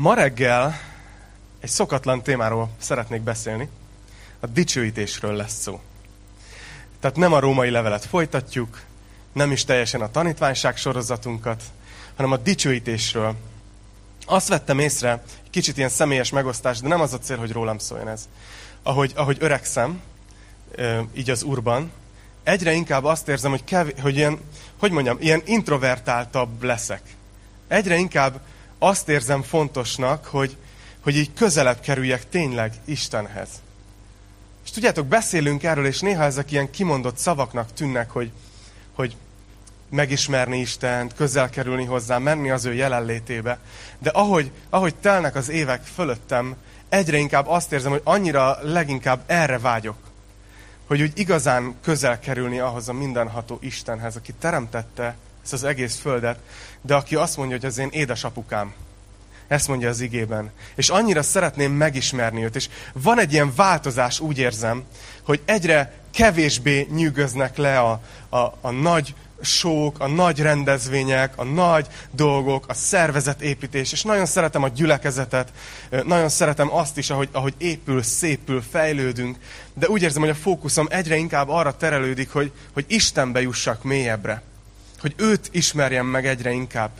Ma reggel egy szokatlan témáról szeretnék beszélni. A dicsőítésről lesz szó. Tehát nem a római levelet folytatjuk, nem is teljesen a tanítványság sorozatunkat, hanem a dicsőítésről. Azt vettem észre, kicsit ilyen személyes megosztás, de nem az a cél, hogy rólam szóljon ez. Ahogy, ahogy öregszem, így az urban, egyre inkább azt érzem, hogy, kev, hogy ilyen, hogy mondjam, ilyen introvertáltabb leszek. Egyre inkább azt érzem fontosnak, hogy, hogy így közelebb kerüljek tényleg Istenhez. És tudjátok, beszélünk erről, és néha ezek ilyen kimondott szavaknak tűnnek, hogy, hogy megismerni Istent, közel kerülni hozzá, menni az ő jelenlétébe. De ahogy, ahogy telnek az évek fölöttem, egyre inkább azt érzem, hogy annyira leginkább erre vágyok. Hogy úgy igazán közel kerülni ahhoz a mindenható Istenhez, aki teremtette ezt az egész földet, de aki azt mondja, hogy az én édesapukám. Ezt mondja az igében. És annyira szeretném megismerni őt. És van egy ilyen változás, úgy érzem, hogy egyre kevésbé nyűgöznek le a, a, a nagy sók, a nagy rendezvények, a nagy dolgok, a szervezetépítés, és nagyon szeretem a gyülekezetet, nagyon szeretem azt is, ahogy, ahogy épül, szépül, fejlődünk, de úgy érzem, hogy a fókuszom egyre inkább arra terelődik, hogy, hogy Istenbe jussak mélyebbre. Hogy őt ismerjem meg egyre inkább.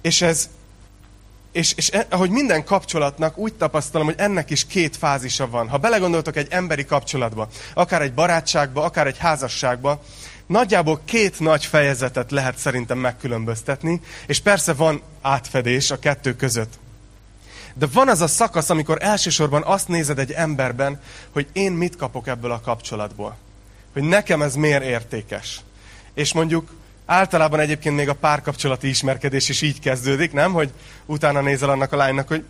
És ez, és, és e, ahogy minden kapcsolatnak úgy tapasztalom, hogy ennek is két fázisa van. Ha belegondoltok egy emberi kapcsolatba, akár egy barátságba, akár egy házasságba, nagyjából két nagy fejezetet lehet szerintem megkülönböztetni, és persze van átfedés a kettő között. De van az a szakasz, amikor elsősorban azt nézed egy emberben, hogy én mit kapok ebből a kapcsolatból. Hogy nekem ez miért értékes. És mondjuk általában egyébként még a párkapcsolati ismerkedés is így kezdődik, nem? Hogy utána nézel annak a lánynak, hogy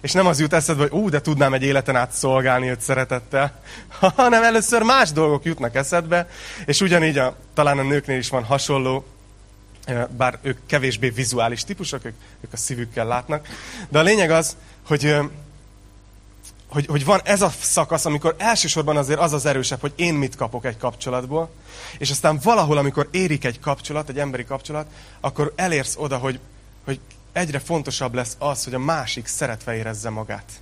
és nem az jut eszedbe, hogy ú, de tudnám egy életen át szolgálni őt szeretettel, hanem először más dolgok jutnak eszedbe, és ugyanígy a, talán a nőknél is van hasonló, bár ők kevésbé vizuális típusok, ők, ők a szívükkel látnak. De a lényeg az, hogy, hogy, hogy van ez a szakasz, amikor elsősorban azért az az erősebb, hogy én mit kapok egy kapcsolatból, és aztán valahol, amikor érik egy kapcsolat, egy emberi kapcsolat, akkor elérsz oda, hogy, hogy egyre fontosabb lesz az, hogy a másik szeretve érezze magát.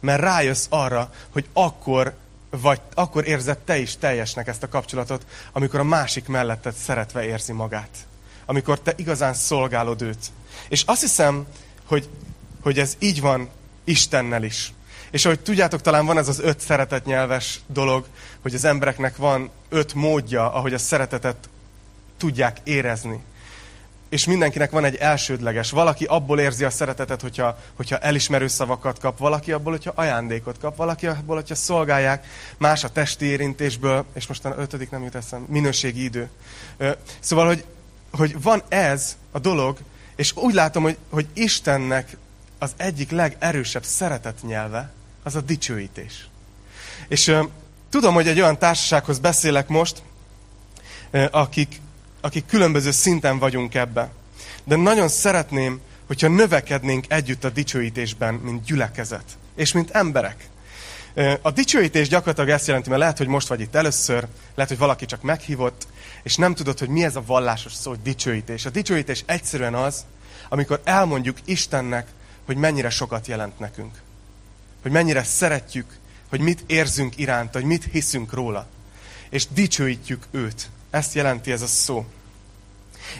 Mert rájössz arra, hogy akkor, vagy, akkor érzed te is teljesnek ezt a kapcsolatot, amikor a másik melletted szeretve érzi magát. Amikor te igazán szolgálod őt. És azt hiszem, hogy, hogy ez így van Istennel is. És ahogy tudjátok, talán van ez az öt szeretetnyelves dolog, hogy az embereknek van öt módja, ahogy a szeretetet tudják érezni és mindenkinek van egy elsődleges. Valaki abból érzi a szeretetet, hogyha, hogyha elismerő szavakat kap, valaki abból, hogyha ajándékot kap, valaki abból, hogyha szolgálják, más a testi érintésből, és most a ötödik nem jut eszem, minőségi idő. Szóval, hogy, hogy van ez a dolog, és úgy látom, hogy, hogy Istennek az egyik legerősebb szeretet nyelve, az a dicsőítés. És tudom, hogy egy olyan társasághoz beszélek most, akik akik különböző szinten vagyunk ebbe. De nagyon szeretném, hogyha növekednénk együtt a dicsőítésben, mint gyülekezet, és mint emberek. A dicsőítés gyakorlatilag ezt jelenti, mert lehet, hogy most vagy itt először, lehet, hogy valaki csak meghívott, és nem tudod, hogy mi ez a vallásos szó, hogy dicsőítés. A dicsőítés egyszerűen az, amikor elmondjuk Istennek, hogy mennyire sokat jelent nekünk. Hogy mennyire szeretjük, hogy mit érzünk iránta, hogy mit hiszünk róla. És dicsőítjük őt. Ezt jelenti ez a szó.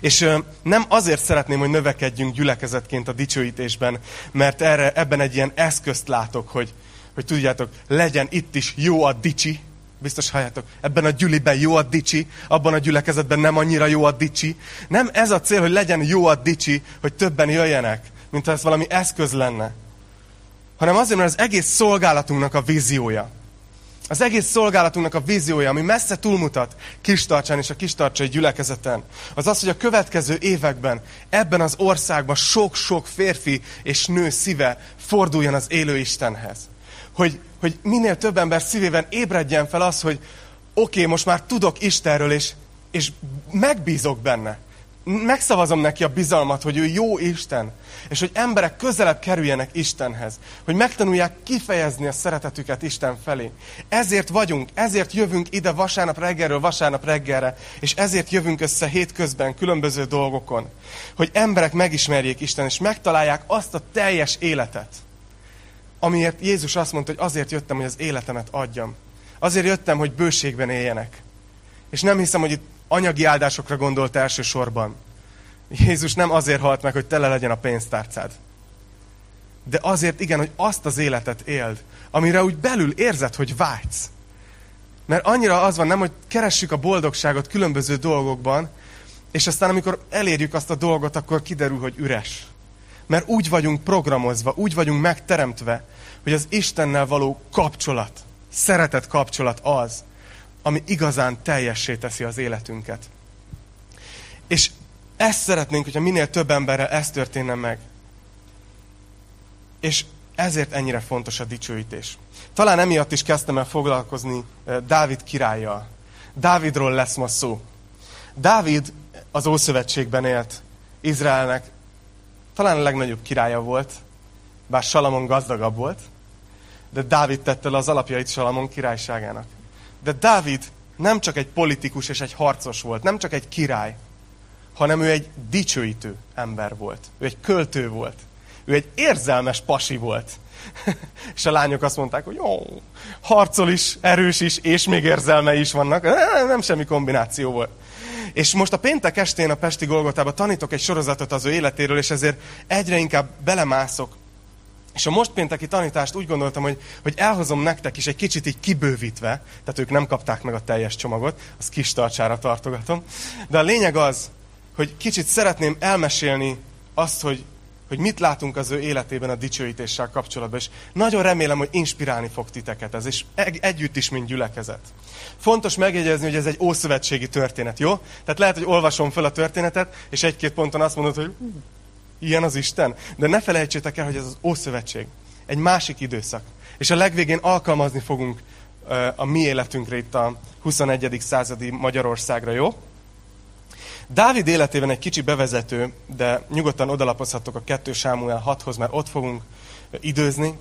És nem azért szeretném, hogy növekedjünk gyülekezetként a dicsőítésben, mert erre, ebben egy ilyen eszközt látok, hogy, hogy tudjátok, legyen itt is jó a dicsi, biztos halljátok, ebben a gyüliben jó a dicsi, abban a gyülekezetben nem annyira jó a dicsi. Nem ez a cél, hogy legyen jó a dicsi, hogy többen jöjjenek, mint ha ez valami eszköz lenne. Hanem azért, mert az egész szolgálatunknak a víziója. Az egész szolgálatunknak a víziója, ami messze túlmutat Kistarcsán és a Kistarcsai gyülekezeten, az az, hogy a következő években ebben az országban sok-sok férfi és nő szíve forduljon az élő Istenhez. Hogy, hogy minél több ember szívében ébredjen fel az, hogy oké, okay, most már tudok Istenről, és, és megbízok benne. Megszavazom neki a bizalmat, hogy ő jó Isten, és hogy emberek közelebb kerüljenek Istenhez, hogy megtanulják kifejezni a szeretetüket Isten felé. Ezért vagyunk, ezért jövünk ide vasárnap reggelről vasárnap reggelre, és ezért jövünk össze hétközben különböző dolgokon, hogy emberek megismerjék Isten, és megtalálják azt a teljes életet, amiért Jézus azt mondta, hogy azért jöttem, hogy az életemet adjam. Azért jöttem, hogy bőségben éljenek. És nem hiszem, hogy itt anyagi áldásokra gondolt elsősorban. Jézus nem azért halt meg, hogy tele legyen a pénztárcád. De azért igen, hogy azt az életet éld, amire úgy belül érzed, hogy vágysz. Mert annyira az van, nem, hogy keressük a boldogságot különböző dolgokban, és aztán amikor elérjük azt a dolgot, akkor kiderül, hogy üres. Mert úgy vagyunk programozva, úgy vagyunk megteremtve, hogy az Istennel való kapcsolat, szeretet kapcsolat az, ami igazán teljessé teszi az életünket. És ezt szeretnénk, hogyha minél több emberrel ez történne meg. És ezért ennyire fontos a dicsőítés. Talán emiatt is kezdtem el foglalkozni eh, Dávid királlyal. Dávidról lesz ma szó. Dávid az Ószövetségben élt. Izraelnek talán a legnagyobb királya volt, bár Salamon gazdagabb volt, de Dávid tette le az alapjait Salamon királyságának. De Dávid nem csak egy politikus és egy harcos volt, nem csak egy király, hanem ő egy dicsőítő ember volt. Ő egy költő volt. Ő egy érzelmes pasi volt. és a lányok azt mondták, hogy jó, harcol is, erős is, és még érzelme is vannak. Nem semmi kombináció volt. És most a péntek estén a Pesti Golgotában tanítok egy sorozatot az ő életéről, és ezért egyre inkább belemászok és a most pénteki tanítást úgy gondoltam, hogy, hogy elhozom nektek is egy kicsit így kibővítve, tehát ők nem kapták meg a teljes csomagot, az kis tartsára tartogatom. De a lényeg az, hogy kicsit szeretném elmesélni azt, hogy, hogy mit látunk az ő életében a dicsőítéssel kapcsolatban, és nagyon remélem, hogy inspirálni fog titeket ez, és együtt is, mint gyülekezet. Fontos megjegyezni, hogy ez egy ószövetségi történet, jó? Tehát lehet, hogy olvasom fel a történetet, és egy-két ponton azt mondod, hogy Ilyen az Isten. De ne felejtsétek el, hogy ez az Ószövetség. Egy másik időszak. És a legvégén alkalmazni fogunk a mi életünkre itt a 21. századi Magyarországra, jó? Dávid életében egy kicsi bevezető, de nyugodtan odalapozhatok a 2 Sámuel 6-hoz, mert ott fogunk időzni.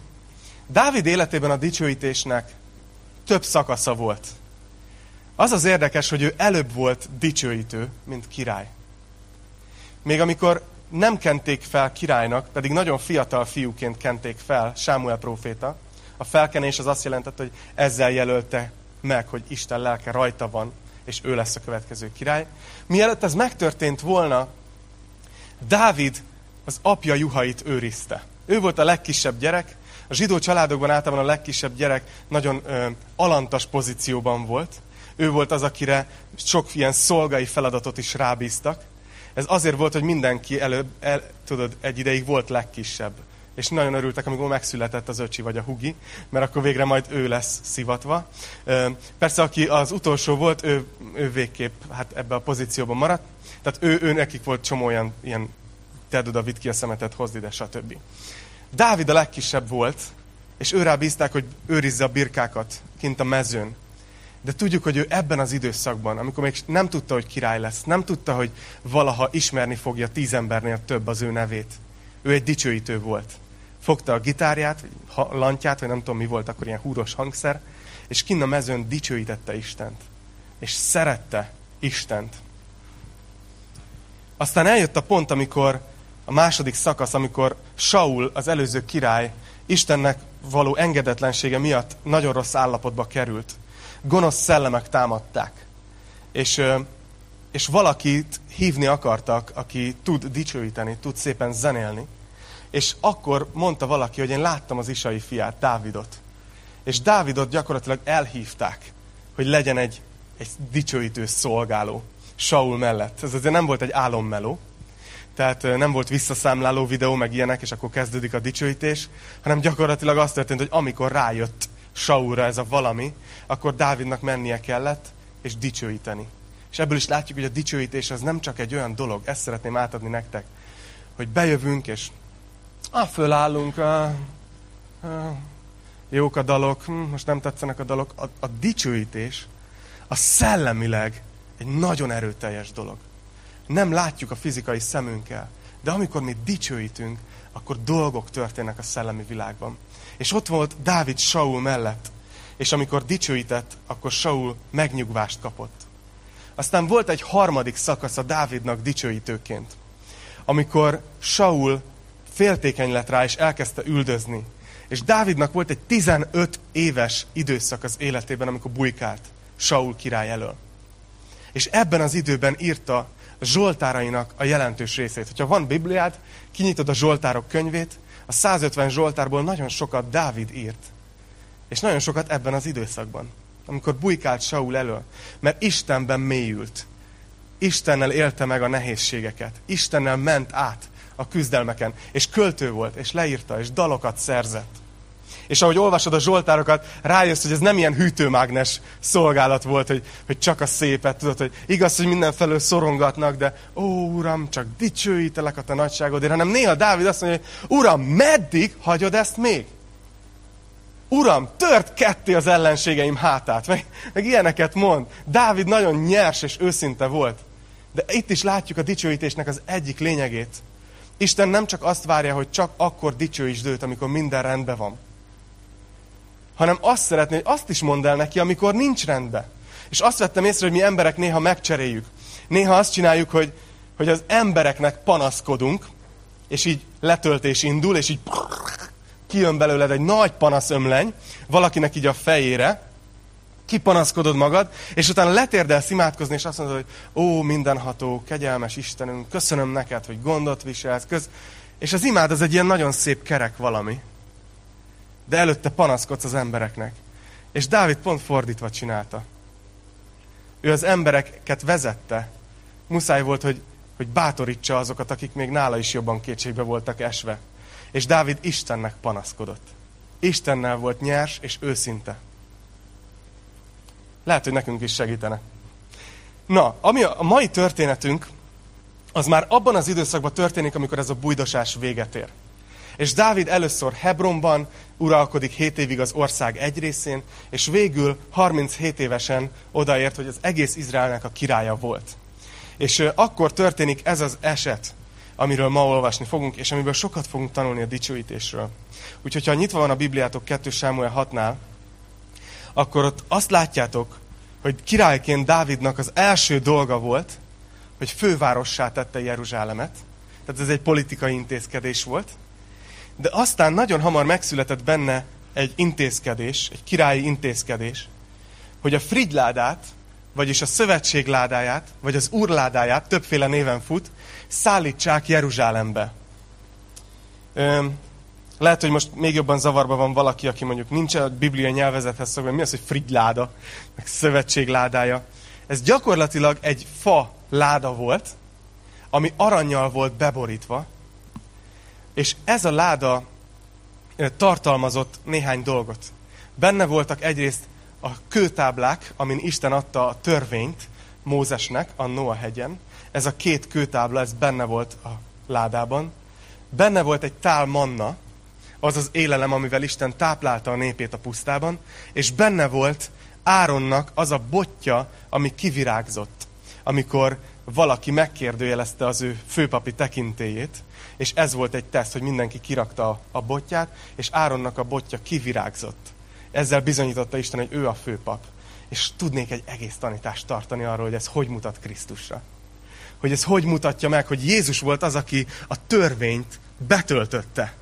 Dávid életében a dicsőítésnek több szakasza volt. Az az érdekes, hogy ő előbb volt dicsőítő, mint király. Még amikor nem kenték fel királynak, pedig nagyon fiatal fiúként kenték fel Sámuel próféta. A felkenés az azt jelentette, hogy ezzel jelölte meg, hogy Isten lelke rajta van, és ő lesz a következő király. Mielőtt ez megtörtént volna, Dávid az apja juhait őrizte. Ő volt a legkisebb gyerek, a zsidó családokban általában a legkisebb gyerek nagyon ö, alantas pozícióban volt. Ő volt az, akire sok ilyen szolgai feladatot is rábíztak. Ez azért volt, hogy mindenki előbb, el, tudod, egy ideig volt legkisebb. És nagyon örültek, amikor megszületett az öcsi vagy a hugi, mert akkor végre majd ő lesz szivatva. Persze, aki az utolsó volt, ő, ő végképp hát ebbe a pozícióban maradt. Tehát ő, ő nekik volt csomó olyan, ilyen tedd oda, vidd ki a szemetet, hozd ide, stb. Dávid a legkisebb volt, és őrá bízták, hogy őrizze a birkákat kint a mezőn. De tudjuk, hogy ő ebben az időszakban, amikor még nem tudta, hogy király lesz, nem tudta, hogy valaha ismerni fogja tíz embernél több az ő nevét. Ő egy dicsőítő volt. Fogta a gitárját, vagy lantját, vagy nem tudom mi volt akkor ilyen húros hangszer, és kinn a mezőn dicsőítette Istent. És szerette Istent. Aztán eljött a pont, amikor a második szakasz, amikor Saul, az előző király, Istennek való engedetlensége miatt nagyon rossz állapotba került gonosz szellemek támadták. És, és valakit hívni akartak, aki tud dicsőíteni, tud szépen zenélni. És akkor mondta valaki, hogy én láttam az Isai fiát, Dávidot. És Dávidot gyakorlatilag elhívták, hogy legyen egy, egy dicsőítő szolgáló Saul mellett. Ez azért nem volt egy álommeló, tehát nem volt visszaszámláló videó, meg ilyenek, és akkor kezdődik a dicsőítés, hanem gyakorlatilag az történt, hogy amikor rájött Saulra ez a valami, akkor Dávidnak mennie kellett, és dicsőíteni. És ebből is látjuk, hogy a dicsőítés az nem csak egy olyan dolog, ezt szeretném átadni nektek, hogy bejövünk, és ah, fölállunk, ah, ah, jók a dalok, hm, most nem tetszenek a dalok. A, a dicsőítés a szellemileg egy nagyon erőteljes dolog. nem látjuk a fizikai szemünkkel. De amikor mi dicsőítünk, akkor dolgok történnek a szellemi világban. És ott volt Dávid Saul mellett. És amikor dicsőített, akkor Saul megnyugvást kapott. Aztán volt egy harmadik szakasz a Dávidnak dicsőítőként. Amikor Saul féltékeny lett rá, és elkezdte üldözni. És Dávidnak volt egy 15 éves időszak az életében, amikor bujkált Saul király elől. És ebben az időben írta Zsoltárainak a jelentős részét. Hogyha van Bibliád, kinyitod a Zsoltárok könyvét, a 150 Zsoltárból nagyon sokat Dávid írt. És nagyon sokat ebben az időszakban, amikor bujkált Saul elől. Mert Istenben mélyült. Istennel élte meg a nehézségeket. Istennel ment át a küzdelmeken. És költő volt, és leírta, és dalokat szerzett. És ahogy olvasod a Zsoltárokat, rájössz, hogy ez nem ilyen hűtőmágnes szolgálat volt, hogy, hogy csak a szépet, tudod, hogy igaz, hogy mindenfelől szorongatnak, de ó, Uram, csak dicsőítelek a te nagyságodért, hanem néha Dávid azt mondja, hogy Uram, meddig hagyod ezt még? Uram, tört ketté az ellenségeim hátát, meg, meg ilyeneket mond. Dávid nagyon nyers és őszinte volt. De itt is látjuk a dicsőítésnek az egyik lényegét. Isten nem csak azt várja, hogy csak akkor dicsőítsd őt, amikor minden rendben van. Hanem azt szeretné, hogy azt is mondd el neki, amikor nincs rendben. És azt vettem észre, hogy mi emberek néha megcseréljük. Néha azt csináljuk, hogy, hogy az embereknek panaszkodunk, és így letöltés indul, és így kijön belőled egy nagy panaszömleny, valakinek így a fejére, kipanaszkodod magad, és utána letérdelsz imádkozni, és azt mondod, hogy ó, mindenható, kegyelmes Istenünk, köszönöm neked, hogy gondot viselsz, köz... és az imád az egy ilyen nagyon szép kerek valami. De előtte panaszkodsz az embereknek. És Dávid pont fordítva csinálta. Ő az embereket vezette. Muszáj volt, hogy, hogy bátorítsa azokat, akik még nála is jobban kétségbe voltak esve. És Dávid Istennek panaszkodott. Istennel volt nyers és őszinte. Lehet, hogy nekünk is segítene. Na, ami a mai történetünk, az már abban az időszakban történik, amikor ez a bujdosás véget ér. És Dávid először Hebronban uralkodik 7 évig az ország egy részén, és végül 37 évesen odaért, hogy az egész Izraelnek a királya volt. És akkor történik ez az eset, amiről ma olvasni fogunk, és amiből sokat fogunk tanulni a dicsőítésről. Úgyhogy, ha nyitva van a Bibliátok 2 Sámuel 6-nál, akkor ott azt látjátok, hogy királyként Dávidnak az első dolga volt, hogy fővárossá tette Jeruzsálemet. Tehát ez egy politikai intézkedés volt. De aztán nagyon hamar megszületett benne egy intézkedés, egy királyi intézkedés, hogy a frigyládát, vagyis a szövetség ládáját, vagy az úrládáját, többféle néven fut, szállítsák Jeruzsálembe. Lehet, hogy most még jobban zavarba van valaki, aki mondjuk nincs a bibliai nyelvezethez szokva, mi az, hogy frigláda, meg szövetség ládája. Ez gyakorlatilag egy fa láda volt, ami aranyjal volt beborítva, és ez a láda tartalmazott néhány dolgot. Benne voltak egyrészt a kőtáblák, amin Isten adta a törvényt Mózesnek a Noa hegyen. Ez a két kőtábla, ez benne volt a ládában. Benne volt egy tál manna, az az élelem, amivel Isten táplálta a népét a pusztában, és benne volt Áronnak az a botja, ami kivirágzott, amikor valaki megkérdőjelezte az ő főpapi tekintélyét, és ez volt egy teszt, hogy mindenki kirakta a botját, és Áronnak a botja kivirágzott. Ezzel bizonyította Isten, hogy ő a főpap. És tudnék egy egész tanítást tartani arról, hogy ez hogy mutat Krisztusra. Hogy ez hogy mutatja meg, hogy Jézus volt az, aki a törvényt betöltötte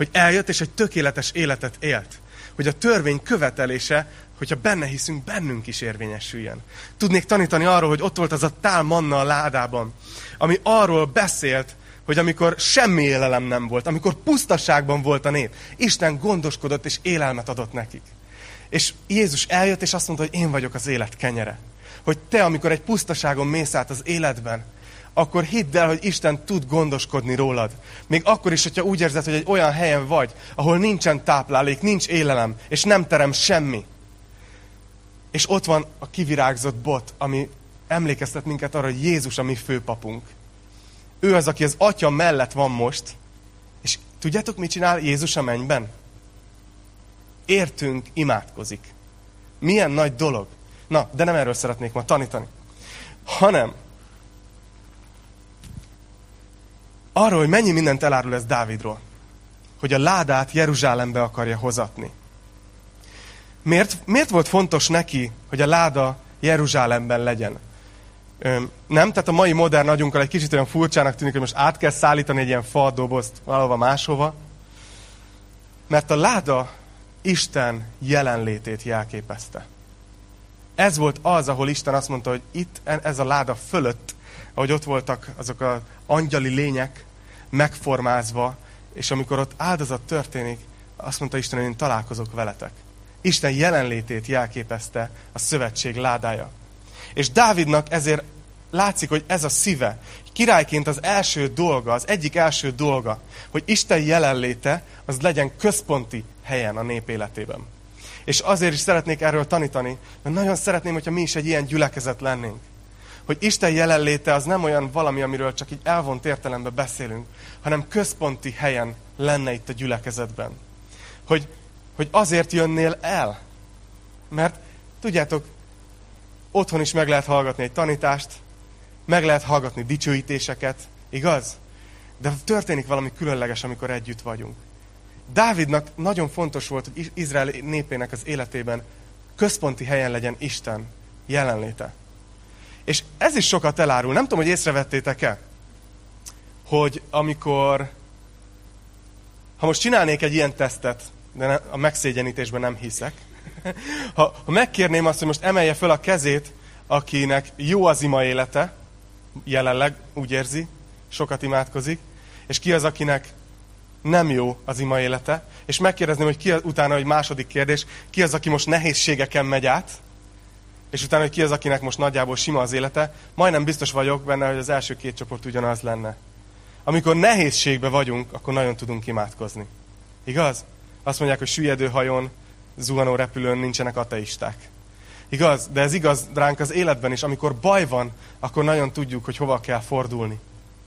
hogy eljött és egy tökéletes életet élt. Hogy a törvény követelése, hogyha benne hiszünk, bennünk is érvényesüljön. Tudnék tanítani arról, hogy ott volt az a tál manna a ládában, ami arról beszélt, hogy amikor semmi élelem nem volt, amikor pusztaságban volt a nép, Isten gondoskodott és élelmet adott nekik. És Jézus eljött, és azt mondta, hogy én vagyok az élet kenyere. Hogy te, amikor egy pusztaságon mész át az életben, akkor hidd el, hogy Isten tud gondoskodni rólad. Még akkor is, hogyha úgy érzed, hogy egy olyan helyen vagy, ahol nincsen táplálék, nincs élelem, és nem terem semmi. És ott van a kivirágzott bot, ami emlékeztet minket arra, hogy Jézus a mi főpapunk. Ő az, aki az atya mellett van most, és tudjátok, mit csinál Jézus a mennyben? Értünk imádkozik. Milyen nagy dolog. Na, de nem erről szeretnék ma tanítani. Hanem arról, hogy mennyi mindent elárul ez Dávidról. Hogy a ládát Jeruzsálembe akarja hozatni. Miért, miért volt fontos neki, hogy a láda Jeruzsálemben legyen? Nem? Tehát a mai modern agyunkkal egy kicsit olyan furcsának tűnik, hogy most át kell szállítani egy ilyen fa dobozt valahova máshova. Mert a láda Isten jelenlétét jelképezte. Ez volt az, ahol Isten azt mondta, hogy itt, ez a láda fölött, ahogy ott voltak azok az angyali lények megformázva, és amikor ott áldozat történik, azt mondta Isten, hogy én találkozok veletek. Isten jelenlétét jelképezte a szövetség ládája. És Dávidnak ezért látszik, hogy ez a szíve. Királyként az első dolga, az egyik első dolga, hogy Isten jelenléte az legyen központi helyen a nép életében. És azért is szeretnék erről tanítani, mert nagyon szeretném, hogyha mi is egy ilyen gyülekezet lennénk. Hogy Isten jelenléte az nem olyan valami, amiről csak így elvont értelemben beszélünk, hanem központi helyen lenne itt a gyülekezetben. Hogy, hogy azért jönnél el. Mert tudjátok, otthon is meg lehet hallgatni egy tanítást, meg lehet hallgatni dicsőítéseket, igaz? De történik valami különleges, amikor együtt vagyunk. Dávidnak nagyon fontos volt, hogy Izrael népének az életében központi helyen legyen Isten jelenléte. És ez is sokat elárul. Nem tudom, hogy észrevettétek-e, hogy amikor, ha most csinálnék egy ilyen tesztet, de a megszégyenítésben nem hiszek, ha, ha megkérném azt, hogy most emelje fel a kezét, akinek jó az ima élete, jelenleg úgy érzi, sokat imádkozik, és ki az, akinek nem jó az ima élete, és megkérdezném, hogy ki az, utána egy második kérdés, ki az, aki most nehézségeken megy át, és utána, hogy ki az, akinek most nagyjából sima az élete, majdnem biztos vagyok benne, hogy az első két csoport ugyanaz lenne. Amikor nehézségbe vagyunk, akkor nagyon tudunk imádkozni. Igaz? Azt mondják, hogy süllyedő hajón, zuhanó repülőn nincsenek ateisták. Igaz? De ez igaz ránk az életben is. Amikor baj van, akkor nagyon tudjuk, hogy hova kell fordulni.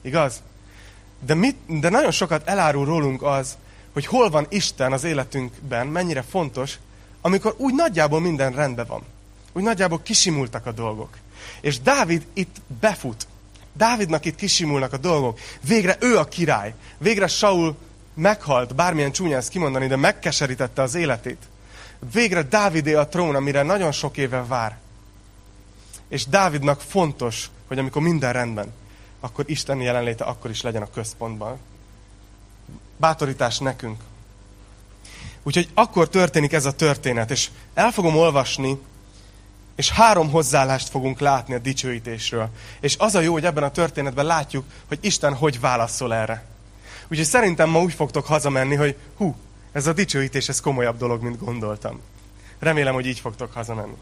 Igaz? De, mit, de nagyon sokat elárul rólunk az, hogy hol van Isten az életünkben, mennyire fontos, amikor úgy nagyjából minden rendben van. Úgy nagyjából kisimultak a dolgok. És Dávid itt befut. Dávidnak itt kisimulnak a dolgok. Végre ő a király. Végre Saul meghalt, bármilyen csúnya ezt kimondani, de megkeserítette az életét. Végre Dávidé a trón, amire nagyon sok éve vár. És Dávidnak fontos, hogy amikor minden rendben, akkor Isten jelenléte akkor is legyen a központban. Bátorítás nekünk. Úgyhogy akkor történik ez a történet, és el fogom olvasni, és három hozzáállást fogunk látni a dicsőítésről. És az a jó, hogy ebben a történetben látjuk, hogy Isten hogy válaszol erre. Úgyhogy szerintem ma úgy fogtok hazamenni, hogy hú, ez a dicsőítés, ez komolyabb dolog, mint gondoltam. Remélem, hogy így fogtok hazamenni.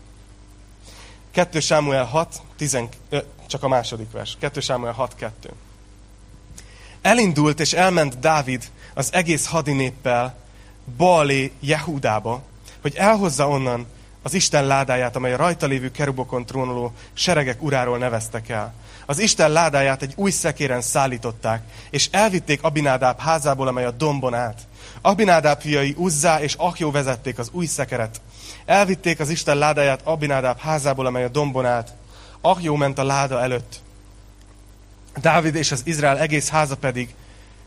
2 Sámuel 6, 10, csak a második vers. 2 Sámuel 6, 2. Elindult és elment Dávid az egész hadinéppel Baalé Jehudába, hogy elhozza onnan az Isten ládáját, amely a rajta lévő kerubokon trónoló seregek uráról neveztek el. Az Isten ládáját egy új szekéren szállították, és elvitték Abinádáb házából, amely a dombon át. Abinádáb fiai Uzzá és Akjó vezették az új szekeret. Elvitték az Isten ládáját Abinádáb házából, amely a dombon át. Akjó ment a láda előtt. Dávid és az Izrael egész háza pedig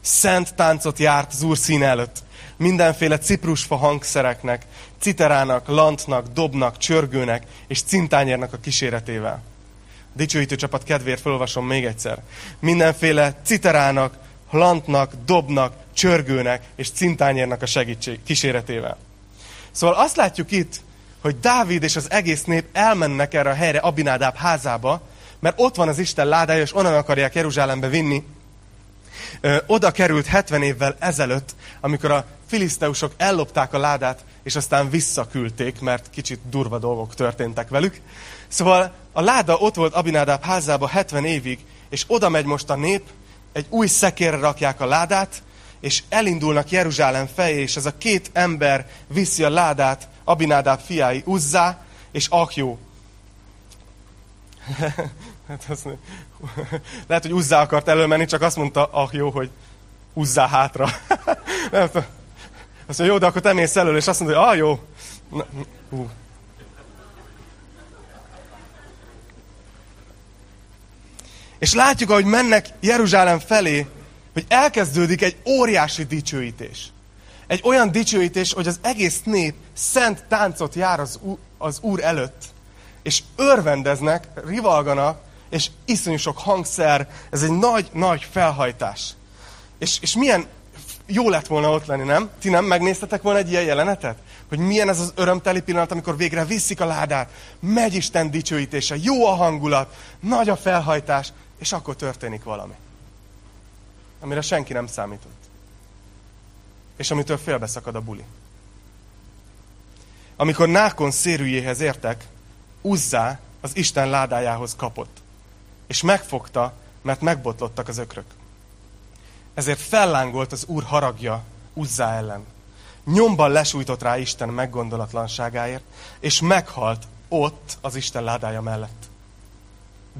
szent táncot járt az úr színe előtt. Mindenféle ciprusfa hangszereknek, citerának, lantnak, dobnak, csörgőnek és cintányérnak a kíséretével. Dicsőítő csapat kedvéért felolvasom még egyszer. Mindenféle citerának, lantnak, dobnak, csörgőnek és cintányérnak a segítség kíséretével. Szóval azt látjuk itt, hogy Dávid és az egész nép elmennek erre a helyre, Abinádáb házába, mert ott van az Isten ládája, és onnan akarják Jeruzsálembe vinni. Ö, oda került 70 évvel ezelőtt, amikor a filiszteusok ellopták a ládát, és aztán visszaküldték, mert kicsit durva dolgok történtek velük. Szóval a láda ott volt Abinádáb házába 70 évig, és oda megy most a nép, egy új szekérre rakják a ládát, és elindulnak Jeruzsálem fejé, és ez a két ember viszi a ládát, Abinádáb fiái, Uzzá és Akjó. hát lehet, hogy Uzzá akart előmenni, csak azt mondta Akjó, hogy Uzzá hátra. Nem tudom. Azt mondja, jó, de akkor te mész elől, és azt mondja, hogy ah, jó. Na. És látjuk, ahogy mennek Jeruzsálem felé, hogy elkezdődik egy óriási dicsőítés. Egy olyan dicsőítés, hogy az egész nép szent táncot jár az, az Úr előtt. És örvendeznek, rivalganak, és iszonyú sok hangszer, ez egy nagy-nagy felhajtás. És, és milyen jó lett volna ott lenni, nem? Ti nem megnéztetek volna egy ilyen jelenetet? Hogy milyen ez az örömteli pillanat, amikor végre viszik a ládát, megy Isten dicsőítése, jó a hangulat, nagy a felhajtás, és akkor történik valami. Amire senki nem számított. És amitől félbeszakad a buli. Amikor Nákon szérűjéhez értek, Uzzá az Isten ládájához kapott. És megfogta, mert megbotlottak az ökrök. Ezért fellángolt az Úr haragja Uzzá ellen. Nyomban lesújtott rá Isten meggondolatlanságáért, és meghalt ott az Isten ládája mellett.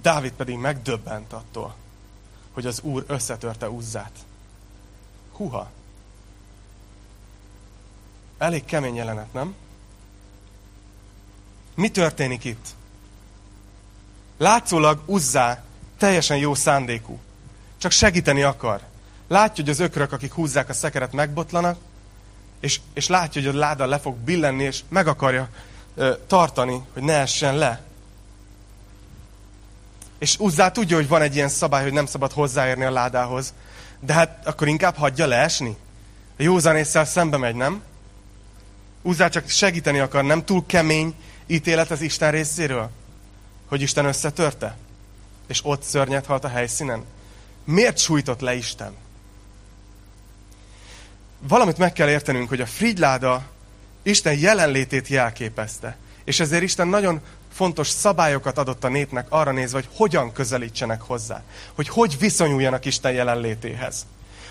Dávid pedig megdöbbent attól, hogy az Úr összetörte Uzzát. Huha! Elég kemény jelenet, nem? Mi történik itt? Látszólag Uzzá teljesen jó szándékú. Csak segíteni akar. Látja, hogy az ökrök, akik húzzák a szekeret, megbotlanak, és, és látja, hogy a láda le fog billenni, és meg akarja ö, tartani, hogy ne essen le. És Uzzá tudja, hogy van egy ilyen szabály, hogy nem szabad hozzáérni a ládához, de hát akkor inkább hagyja leesni. A józanésszel szembe megy, nem? Uzzá csak segíteni akar, nem túl kemény ítélet az Isten részéről? Hogy Isten összetörte? És ott szörnyet halt a helyszínen? Miért sújtott le Isten? valamit meg kell értenünk, hogy a frigyláda Isten jelenlétét jelképezte. És ezért Isten nagyon fontos szabályokat adott a népnek arra nézve, hogy hogyan közelítsenek hozzá. Hogy hogy viszonyuljanak Isten jelenlétéhez.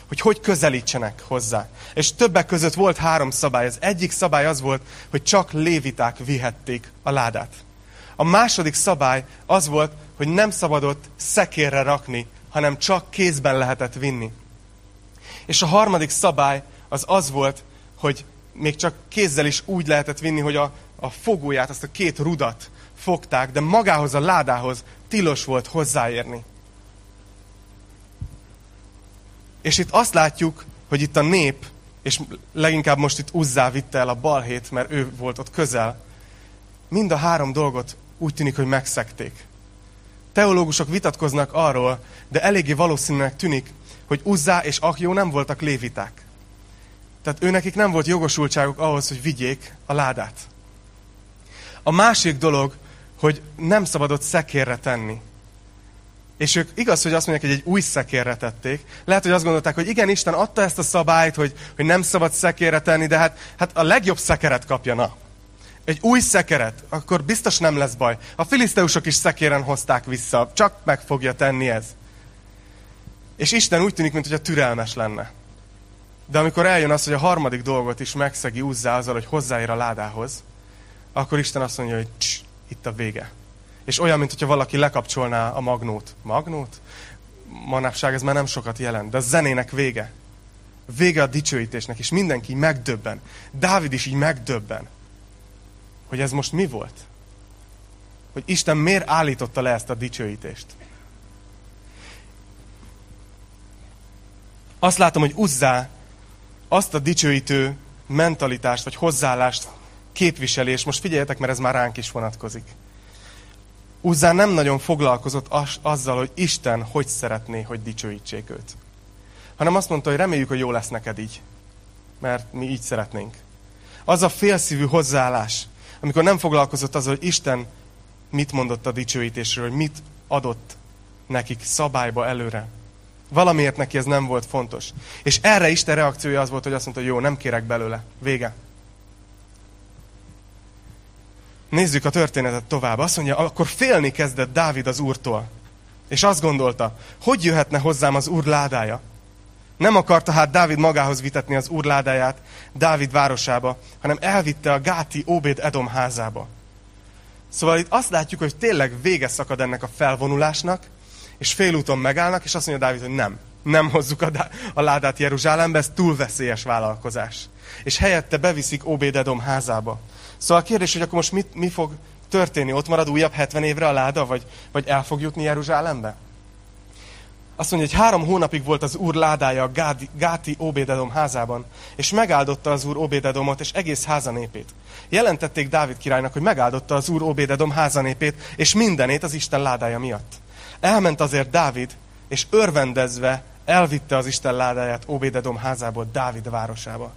Hogy hogy közelítsenek hozzá. És többek között volt három szabály. Az egyik szabály az volt, hogy csak léviták vihették a ládát. A második szabály az volt, hogy nem szabadott szekérre rakni, hanem csak kézben lehetett vinni. És a harmadik szabály az az volt, hogy még csak kézzel is úgy lehetett vinni, hogy a, a fogóját, azt a két rudat fogták, de magához a ládához tilos volt hozzáérni. És itt azt látjuk, hogy itt a nép, és leginkább most itt Uzzá vitte el a balhét, mert ő volt ott közel, mind a három dolgot úgy tűnik, hogy megszekték. Teológusok vitatkoznak arról, de eléggé valószínűnek tűnik, hogy Uzzá és Akjó nem voltak léviták. Tehát ő nekik nem volt jogosultságuk ahhoz, hogy vigyék a ládát. A másik dolog, hogy nem szabadott szekérre tenni. És ők igaz, hogy azt mondják, hogy egy új szekérre tették. Lehet, hogy azt gondolták, hogy igen, Isten adta ezt a szabályt, hogy, hogy nem szabad szekérre tenni, de hát, hát a legjobb szekeret kapja, na. Egy új szekeret, akkor biztos nem lesz baj. A filiszteusok is szekéren hozták vissza, csak meg fogja tenni ez. És Isten úgy tűnik, mintha türelmes lenne. De amikor eljön az, hogy a harmadik dolgot is megszegi úzzá azzal, hogy hozzáér a ládához, akkor Isten azt mondja, hogy cs, itt a vége. És olyan, mint hogyha valaki lekapcsolná a magnót. Magnót? Manapság ez már nem sokat jelent, de a zenének vége. Vége a dicsőítésnek, és mindenki megdöbben. Dávid is így megdöbben, hogy ez most mi volt. Hogy Isten miért állította le ezt a dicsőítést. Azt látom, hogy Uzzá azt a dicsőítő mentalitást, vagy hozzáállást képviseli, és most figyeljetek, mert ez már ránk is vonatkozik. Uzzá nem nagyon foglalkozott az, azzal, hogy Isten hogy szeretné, hogy dicsőítsék őt. Hanem azt mondta, hogy reméljük, hogy jó lesz neked így. Mert mi így szeretnénk. Az a félszívű hozzáállás, amikor nem foglalkozott azzal, hogy Isten mit mondott a dicsőítésről, hogy mit adott nekik szabályba előre. Valamiért neki ez nem volt fontos. És erre Isten reakciója az volt, hogy azt mondta, hogy jó, nem kérek belőle. Vége. Nézzük a történetet tovább. Azt mondja, akkor félni kezdett Dávid az úrtól. És azt gondolta, hogy jöhetne hozzám az úr ládája? Nem akarta hát Dávid magához vitetni az úr ládáját Dávid városába, hanem elvitte a Gáti Óbéd Edom házába. Szóval itt azt látjuk, hogy tényleg vége szakad ennek a felvonulásnak, és félúton megállnak, és azt mondja Dávid, hogy nem, nem hozzuk a, a ládát Jeruzsálembe, ez túl veszélyes vállalkozás. És helyette beviszik Obédedom házába. Szóval a kérdés, hogy akkor most mit, mi fog történni? Ott marad újabb 70 évre a láda, vagy, vagy el fog jutni Jeruzsálembe? azt mondja, hogy három hónapig volt az úr ládája a Gádi, Gáti Óbédedom házában, és megáldotta az úr Óbédedomot és egész házanépét. Jelentették Dávid királynak, hogy megáldotta az úr Óbédedom házanépét és mindenét az Isten ládája miatt. Elment azért Dávid, és örvendezve elvitte az Isten ládáját Óbédedom házából Dávid városába.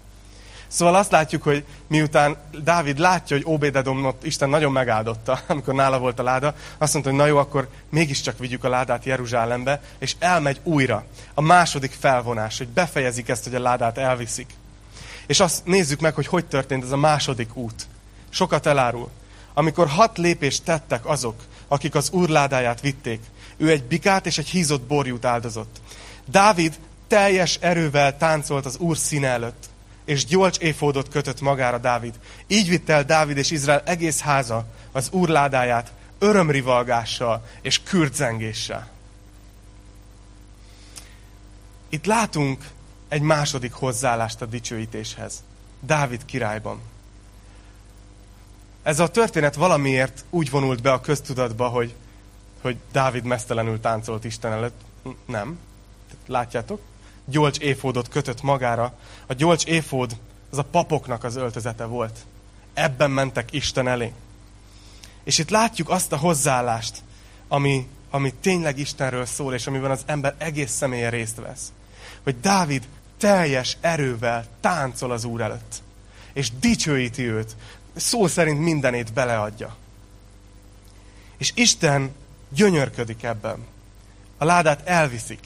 Szóval azt látjuk, hogy miután Dávid látja, hogy Óbédedomot Isten nagyon megáldotta, amikor nála volt a láda, azt mondta, hogy na jó, akkor mégiscsak vigyük a ládát Jeruzsálembe, és elmegy újra. A második felvonás, hogy befejezik ezt, hogy a ládát elviszik. És azt nézzük meg, hogy hogy történt ez a második út. Sokat elárul. Amikor hat lépést tettek azok, akik az úr ládáját vitték, ő egy bikát és egy hízott borjút áldozott. Dávid teljes erővel táncolt az úr színe előtt és gyolcs éfódot kötött magára Dávid. Így vitt el Dávid és Izrael egész háza az úr ládáját örömrivalgással és kürtzengéssel. Itt látunk egy második hozzáállást a dicsőítéshez. Dávid királyban. Ez a történet valamiért úgy vonult be a köztudatba, hogy, hogy Dávid mesztelenül táncolt Isten előtt. Nem. Látjátok? Gyolcs éfódot kötött magára. A gyolcs éfód az a papoknak az öltözete volt. Ebben mentek Isten elé. És itt látjuk azt a hozzáállást, ami, ami tényleg Istenről szól, és amiben az ember egész személye részt vesz. Hogy Dávid teljes erővel táncol az Úr előtt. És dicsőíti őt. Szó szerint mindenét beleadja. És Isten gyönyörködik ebben. A ládát elviszik.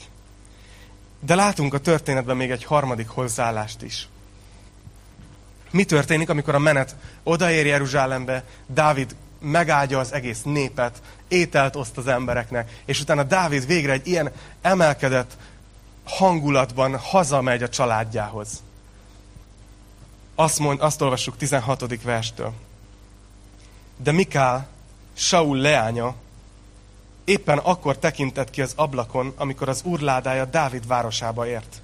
De látunk a történetben még egy harmadik hozzáállást is. Mi történik, amikor a menet odaér Jeruzsálembe, Dávid megáldja az egész népet, ételt oszt az embereknek, és utána Dávid végre egy ilyen emelkedett hangulatban hazamegy a családjához. Azt, mond, azt olvassuk 16. verstől. De Mikál, Saul leánya, éppen akkor tekintett ki az ablakon, amikor az urládája Dávid városába ért.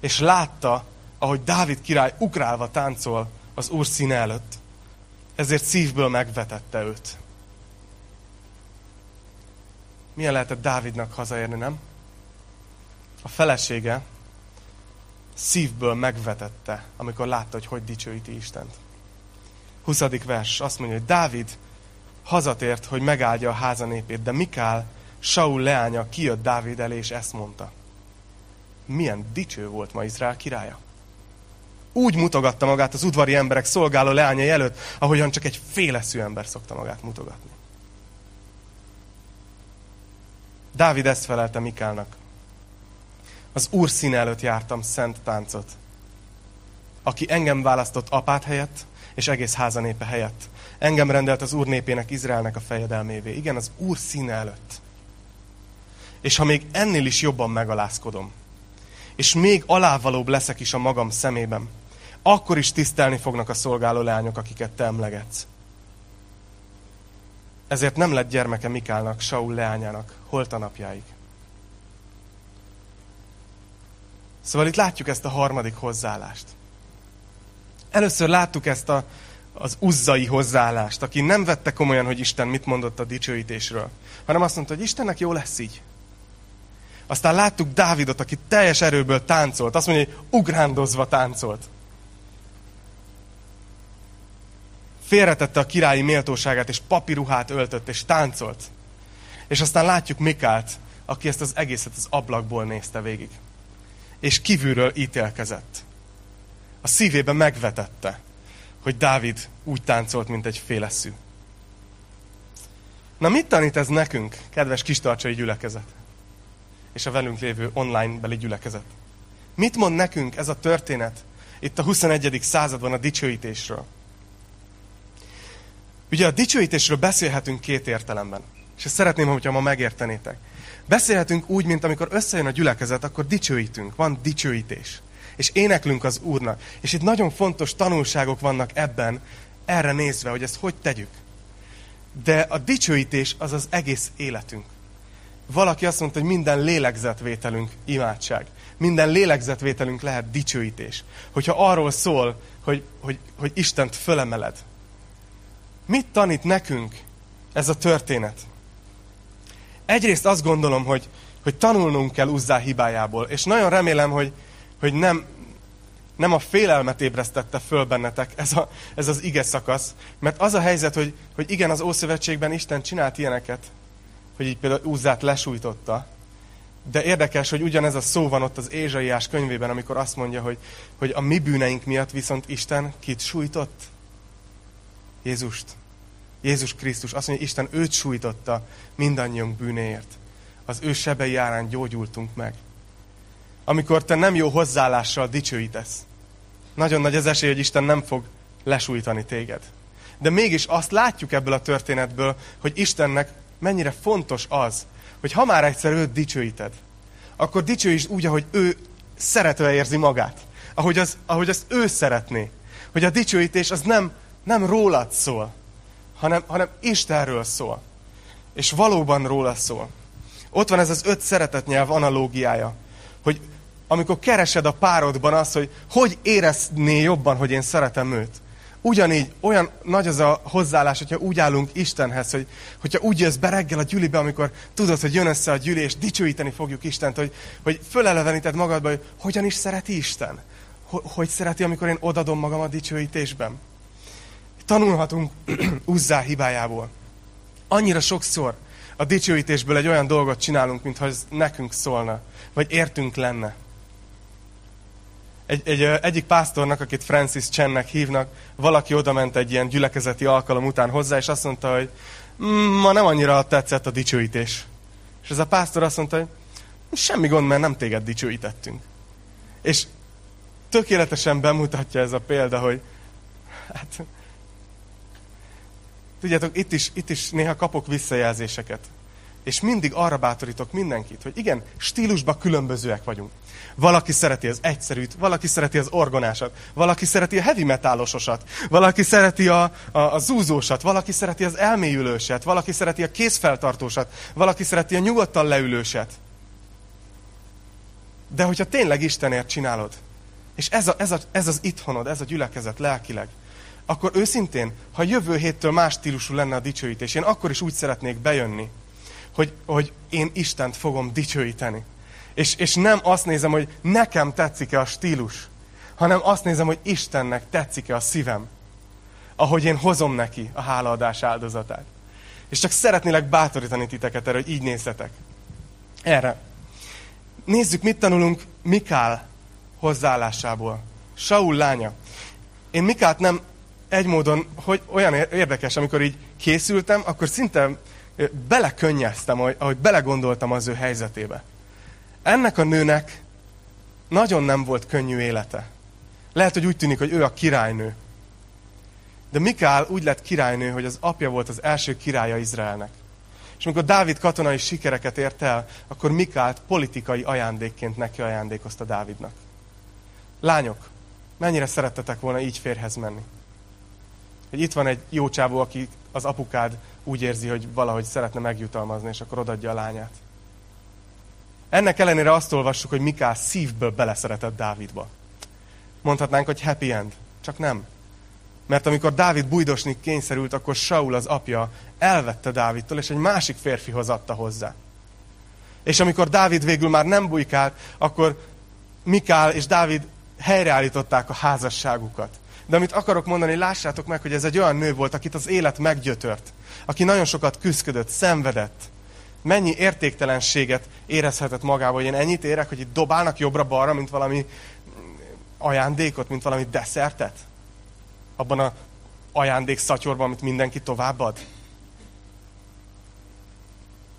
És látta, ahogy Dávid király ugrálva táncol az úr színe előtt. Ezért szívből megvetette őt. Milyen lehetett Dávidnak hazaérni, nem? A felesége szívből megvetette, amikor látta, hogy hogy dicsőíti Istent. 20. vers azt mondja, hogy Dávid hazatért, hogy megáldja a háza de Mikál, Saul leánya kijött Dávid elé, és ezt mondta. Milyen dicső volt ma Izrael királya. Úgy mutogatta magát az udvari emberek szolgáló leányai előtt, ahogyan csak egy féleszű ember szokta magát mutogatni. Dávid ezt felelte Mikálnak. Az Úr színe előtt jártam szent táncot. Aki engem választott apát helyett, és egész háza népe helyett. Engem rendelt az Úr népének, Izraelnek a fejedelmévé. Igen, az Úr színe előtt. És ha még ennél is jobban megalázkodom, és még alávalóbb leszek is a magam szemében, akkor is tisztelni fognak a szolgáló leányok, akiket te emlegetsz. Ezért nem lett gyermeke Mikálnak, Saul leányának, holt napjáig. Szóval itt látjuk ezt a harmadik hozzáállást. Először láttuk ezt a, az uzzai hozzáállást, aki nem vette komolyan, hogy Isten mit mondott a dicsőítésről, hanem azt mondta, hogy Istennek jó lesz így. Aztán láttuk Dávidot, aki teljes erőből táncolt. Azt mondja, hogy ugrándozva táncolt. Félretette a királyi méltóságát, és papiruhát öltött, és táncolt. És aztán látjuk Mikált, aki ezt az egészet az ablakból nézte végig. És kívülről ítélkezett a szívébe megvetette, hogy Dávid úgy táncolt, mint egy féleszű. Na mit tanít ez nekünk, kedves kistarcsai gyülekezet? És a velünk lévő online beli gyülekezet? Mit mond nekünk ez a történet itt a 21. században a dicsőítésről? Ugye a dicsőítésről beszélhetünk két értelemben. És ezt szeretném, hogyha ma megértenétek. Beszélhetünk úgy, mint amikor összejön a gyülekezet, akkor dicsőítünk. Van dicsőítés és éneklünk az Úrnak. És itt nagyon fontos tanulságok vannak ebben, erre nézve, hogy ezt hogy tegyük. De a dicsőítés az az egész életünk. Valaki azt mondta, hogy minden lélegzetvételünk imádság. Minden lélegzetvételünk lehet dicsőítés. Hogyha arról szól, hogy, hogy, hogy Istent fölemeled. Mit tanít nekünk ez a történet? Egyrészt azt gondolom, hogy, hogy tanulnunk kell Uzzá hibájából. És nagyon remélem, hogy, hogy nem, nem a félelmet ébresztette föl bennetek ez, a, ez az ige szakasz, mert az a helyzet, hogy, hogy igen, az Ószövetségben Isten csinált ilyeneket, hogy így például Uzzát lesújtotta, de érdekes, hogy ugyanez a szó van ott az Ézsaiás könyvében, amikor azt mondja, hogy, hogy a mi bűneink miatt viszont Isten kit sújtott? Jézust. Jézus Krisztus. Azt mondja, Isten őt sújtotta mindannyiunk bűnéért. Az ő sebei árán gyógyultunk meg. Amikor te nem jó hozzáállással dicsőítesz, nagyon nagy az esély, hogy Isten nem fog lesújtani téged. De mégis azt látjuk ebből a történetből, hogy Istennek mennyire fontos az, hogy ha már egyszer őt dicsőíted, akkor dicsőítsd úgy, ahogy ő szeretve érzi magát. Ahogy, az, ahogy azt ő szeretné. Hogy a dicsőítés az nem, nem rólad szól, hanem, hanem Istenről szól. És valóban róla szól. Ott van ez az öt szeretetnyelv analógiája, hogy amikor keresed a párodban azt, hogy hogy érezné jobban, hogy én szeretem őt. Ugyanígy olyan nagy az a hozzáállás, hogyha úgy állunk Istenhez, hogy, hogyha úgy jössz be reggel a gyülibe, amikor tudod, hogy jön össze a gyűli, és dicsőíteni fogjuk Istent, hogy, hogy föleleveníted magadba, hogy hogyan is szereti Isten. Hogy, hogy szereti, amikor én odadom magam a dicsőítésben. Tanulhatunk Uzzá hibájából. Annyira sokszor a dicsőítésből egy olyan dolgot csinálunk, mintha ez nekünk szólna, vagy értünk lenne. Egy, egy, egyik pásztornak, akit Francis Chennek hívnak, valaki oda ment egy ilyen gyülekezeti alkalom után hozzá, és azt mondta, hogy mm, ma nem annyira tetszett a dicsőítés. És ez a pásztor azt mondta, hogy semmi gond, mert nem téged dicsőítettünk. És tökéletesen bemutatja ez a példa, hogy hát, tudjátok, itt is, itt is néha kapok visszajelzéseket. És mindig arra bátorítok mindenkit, hogy igen, stílusban különbözőek vagyunk. Valaki szereti az egyszerűt, valaki szereti az orgonásat, valaki szereti a heavy metálososat, valaki szereti a, a, a zúzósat, valaki szereti az elmélyülőset, valaki szereti a kézfeltartósat, valaki szereti a nyugodtan leülőset. De hogyha tényleg Istenért csinálod, és ez, a, ez, a, ez az itthonod, ez a gyülekezet lelkileg, akkor őszintén, ha jövő héttől más stílusú lenne a dicsőítés, én akkor is úgy szeretnék bejönni, hogy, hogy én Istent fogom dicsőíteni. És, és nem azt nézem, hogy nekem tetszik-e a stílus, hanem azt nézem, hogy Istennek tetszik-e a szívem, ahogy én hozom neki a hálaadás áldozatát. És csak szeretnélek bátorítani titeket erre, hogy így nézzetek. Erre. Nézzük, mit tanulunk Mikál hozzáállásából. Saul lánya. Én Mikált nem egy módon, hogy olyan érdekes, amikor így készültem, akkor szinte belekönnyeztem, ahogy, ahogy belegondoltam az ő helyzetébe. Ennek a nőnek nagyon nem volt könnyű élete. Lehet, hogy úgy tűnik, hogy ő a királynő. De Mikál úgy lett királynő, hogy az apja volt az első királya Izraelnek. És amikor Dávid katonai sikereket ért el, akkor Mikált politikai ajándékként neki ajándékozta Dávidnak. Lányok, mennyire szerettetek volna így férhez menni? Hogy itt van egy jó csávó, aki az apukád úgy érzi, hogy valahogy szeretne megjutalmazni, és akkor odadja a lányát. Ennek ellenére azt olvassuk, hogy Mikál szívből beleszeretett Dávidba. Mondhatnánk, hogy happy end. Csak nem. Mert amikor Dávid bujdosni kényszerült, akkor Saul az apja elvette Dávidtól, és egy másik férfihoz adta hozzá. És amikor Dávid végül már nem bujkált, akkor Mikál és Dávid helyreállították a házasságukat. De amit akarok mondani, lássátok meg, hogy ez egy olyan nő volt, akit az élet meggyötört. Aki nagyon sokat küzdött, szenvedett. Mennyi értéktelenséget érezhetett magában, hogy én ennyit érek, hogy itt dobálnak jobbra-balra, mint valami ajándékot, mint valami desszertet? Abban a ajándék szatyorban, amit mindenki továbbad?